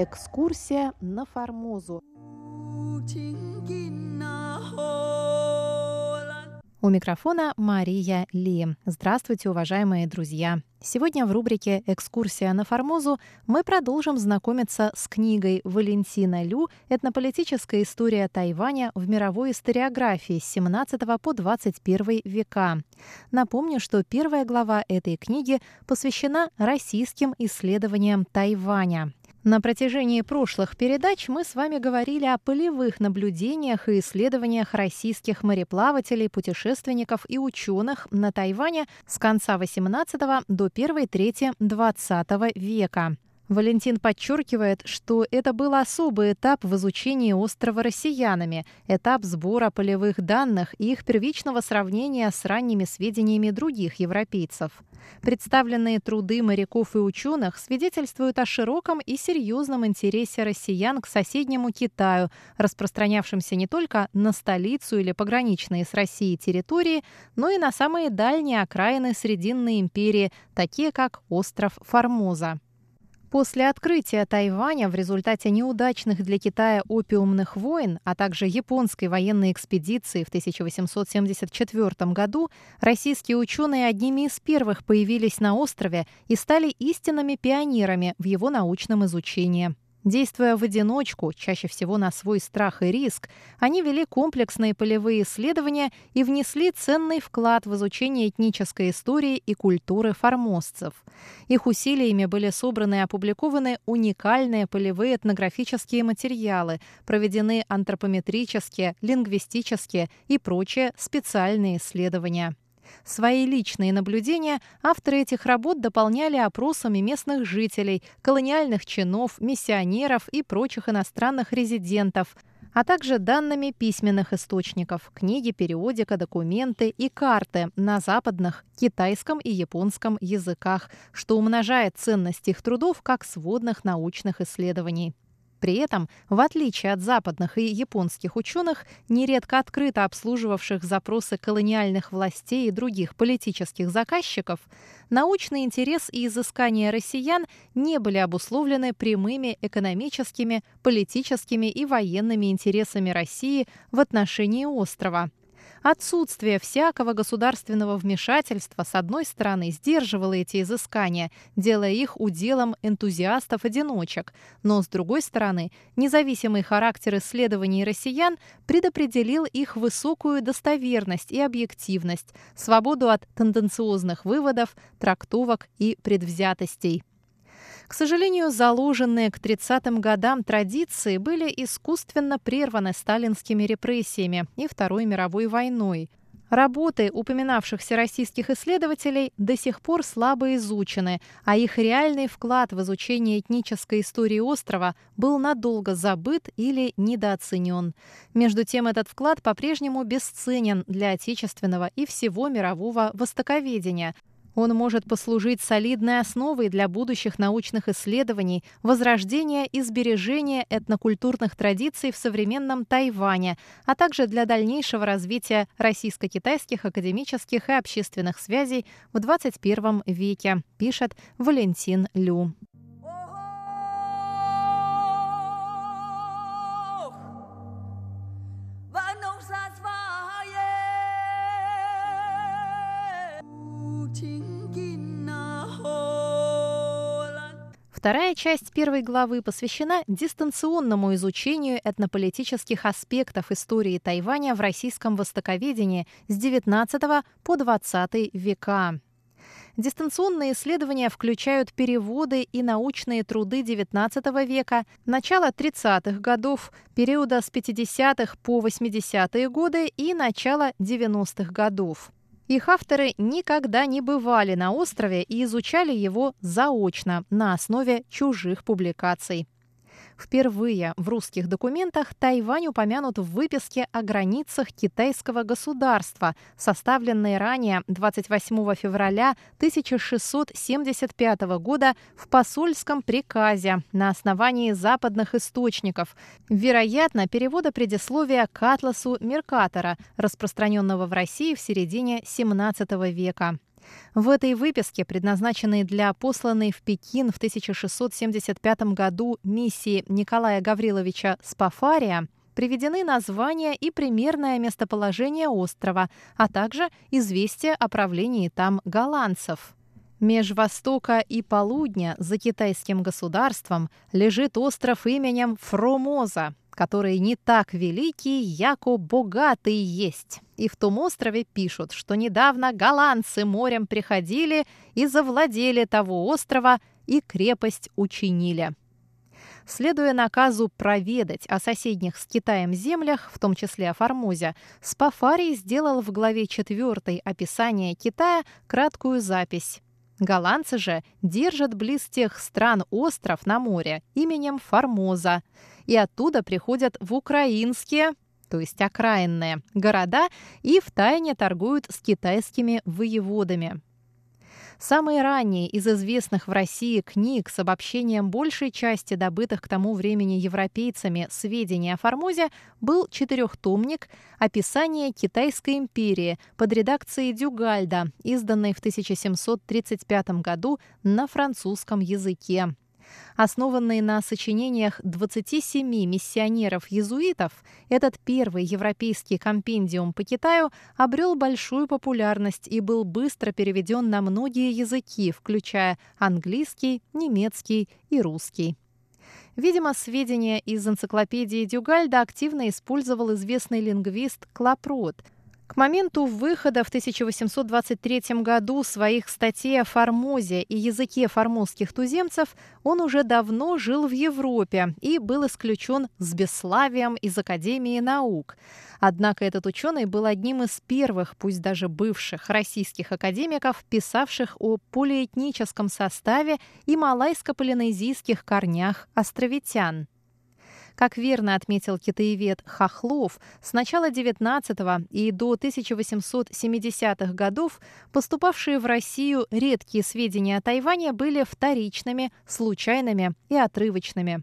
Экскурсия на Формозу. У микрофона Мария Ли. Здравствуйте, уважаемые друзья! Сегодня в рубрике «Экскурсия на Формозу» мы продолжим знакомиться с книгой Валентина Лю «Этнополитическая история Тайваня в мировой историографии с 17 по 21 века». Напомню, что первая глава этой книги посвящена российским исследованиям Тайваня. На протяжении прошлых передач мы с вами говорили о полевых наблюдениях и исследованиях российских мореплавателей, путешественников и ученых на Тайване с конца XVIII до первой трети XX века. Валентин подчеркивает, что это был особый этап в изучении острова россиянами, этап сбора полевых данных и их первичного сравнения с ранними сведениями других европейцев. Представленные труды моряков и ученых свидетельствуют о широком и серьезном интересе россиян к соседнему Китаю, распространявшемся не только на столицу или пограничные с Россией территории, но и на самые дальние окраины Срединной империи, такие как остров Формоза. После открытия Тайваня в результате неудачных для Китая опиумных войн, а также японской военной экспедиции в 1874 году, российские ученые одними из первых появились на острове и стали истинными пионерами в его научном изучении. Действуя в одиночку, чаще всего на свой страх и риск, они вели комплексные полевые исследования и внесли ценный вклад в изучение этнической истории и культуры формозцев. Их усилиями были собраны и опубликованы уникальные полевые этнографические материалы, проведены антропометрические, лингвистические и прочие специальные исследования. Свои личные наблюдения авторы этих работ дополняли опросами местных жителей, колониальных чинов, миссионеров и прочих иностранных резидентов, а также данными письменных источников – книги, периодика, документы и карты на западных, китайском и японском языках, что умножает ценность их трудов как сводных научных исследований. При этом, в отличие от западных и японских ученых, нередко открыто обслуживавших запросы колониальных властей и других политических заказчиков, научный интерес и изыскания россиян не были обусловлены прямыми экономическими, политическими и военными интересами России в отношении острова – Отсутствие всякого государственного вмешательства, с одной стороны, сдерживало эти изыскания, делая их уделом энтузиастов-одиночек, но, с другой стороны, независимый характер исследований россиян предопределил их высокую достоверность и объективность, свободу от тенденциозных выводов, трактовок и предвзятостей. К сожалению, заложенные к 30-м годам традиции были искусственно прерваны сталинскими репрессиями и Второй мировой войной. Работы упоминавшихся российских исследователей до сих пор слабо изучены, а их реальный вклад в изучение этнической истории острова был надолго забыт или недооценен. Между тем, этот вклад по-прежнему бесценен для отечественного и всего мирового востоковедения, он может послужить солидной основой для будущих научных исследований, возрождения и сбережения этнокультурных традиций в современном Тайване, а также для дальнейшего развития российско-китайских академических и общественных связей в 21 веке, пишет Валентин Лю. Вторая часть первой главы посвящена дистанционному изучению этнополитических аспектов истории Тайваня в российском востоковедении с XIX по XX века. Дистанционные исследования включают переводы и научные труды XIX века, начала 30-х годов, периода с 50-х по 80-е годы и начала 90-х годов. Их авторы никогда не бывали на острове и изучали его заочно на основе чужих публикаций. Впервые в русских документах Тайвань упомянут в выписке о границах китайского государства, составленной ранее 28 февраля 1675 года в посольском приказе на основании западных источников, вероятно, перевода предисловия к атласу Меркатора, распространенного в России в середине XVII века. В этой выписке, предназначенной для посланной в Пекин в 1675 году миссии Николая Гавриловича Спафария, приведены название и примерное местоположение острова, а также известие о правлении там голландцев. Меж Востока и Полудня за китайским государством лежит остров именем Фромоза, который не так великий, яко богатый есть. И в том острове пишут, что недавно голландцы морем приходили и завладели того острова и крепость учинили. Следуя наказу проведать о соседних с Китаем землях, в том числе о Формозе, Спафарий сделал в главе 4 описания Китая краткую запись. Голландцы же держат близ тех стран остров на море именем Формоза, и оттуда приходят в украинские, то есть окраинные, города и втайне торгуют с китайскими воеводами. Самые ранние из известных в России книг с обобщением большей части добытых к тому времени европейцами сведений о Формозе был четырехтомник «Описание Китайской империи» под редакцией Дюгальда, изданный в 1735 году на французском языке. Основанный на сочинениях 27 миссионеров-езуитов, этот первый европейский компендиум по Китаю обрел большую популярность и был быстро переведен на многие языки, включая английский, немецкий и русский. Видимо, сведения из энциклопедии Дюгальда активно использовал известный лингвист Клапрот – к моменту выхода в 1823 году своих статей о Формозе и языке формозских туземцев он уже давно жил в Европе и был исключен с бесславием из Академии наук. Однако этот ученый был одним из первых, пусть даже бывших, российских академиков, писавших о полиэтническом составе и малайско-полинезийских корнях островитян. Как верно отметил китаевед Хохлов, с начала XIX и до 1870-х годов поступавшие в Россию редкие сведения о Тайване были вторичными, случайными и отрывочными.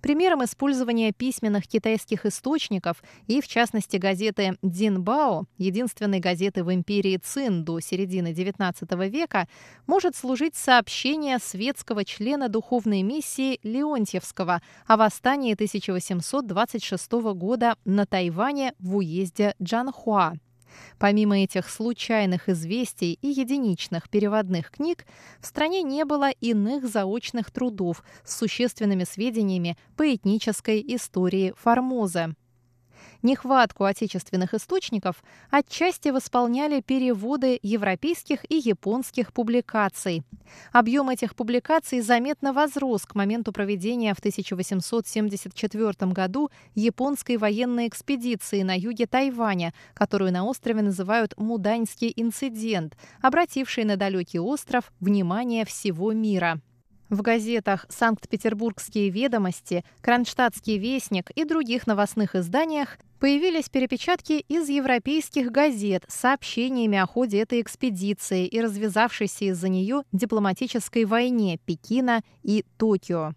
Примером использования письменных китайских источников и, в частности, газеты «Динбао», единственной газеты в империи Цин до середины XIX века, может служить сообщение светского члена духовной миссии Леонтьевского о восстании 1826 года на Тайване в уезде Джанхуа. Помимо этих случайных известий и единичных переводных книг, в стране не было иных заочных трудов с существенными сведениями по этнической истории Формозы. Нехватку отечественных источников отчасти восполняли переводы европейских и японских публикаций. Объем этих публикаций заметно возрос к моменту проведения в 1874 году японской военной экспедиции на юге Тайваня, которую на острове называют «Муданьский инцидент», обративший на далекий остров внимание всего мира. В газетах «Санкт-Петербургские ведомости», «Кронштадтский вестник» и других новостных изданиях появились перепечатки из европейских газет с сообщениями о ходе этой экспедиции и развязавшейся из-за нее дипломатической войне Пекина и Токио.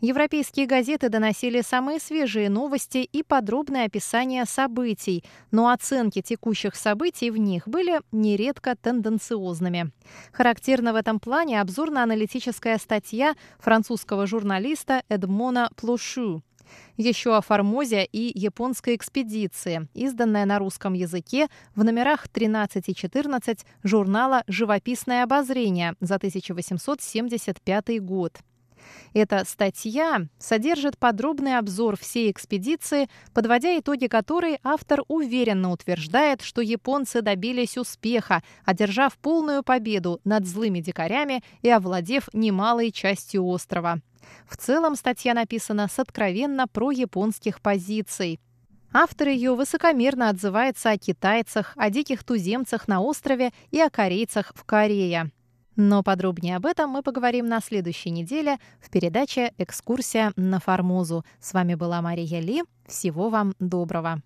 Европейские газеты доносили самые свежие новости и подробное описание событий, но оценки текущих событий в них были нередко тенденциозными. Характерна в этом плане обзорно-аналитическая статья французского журналиста Эдмона Плошу еще о Формозе и японской экспедиции, изданная на русском языке в номерах 13 и 14 журнала «Живописное обозрение» за 1875 год. Эта статья содержит подробный обзор всей экспедиции, подводя итоги которой автор уверенно утверждает, что японцы добились успеха, одержав полную победу над злыми дикарями и овладев немалой частью острова. В целом статья написана с откровенно про-японских позиций. Автор ее высокомерно отзывается о китайцах, о диких туземцах на острове и о корейцах в Корее. Но подробнее об этом мы поговорим на следующей неделе в передаче «Экскурсия на Формозу». С вами была Мария Ли. Всего вам доброго.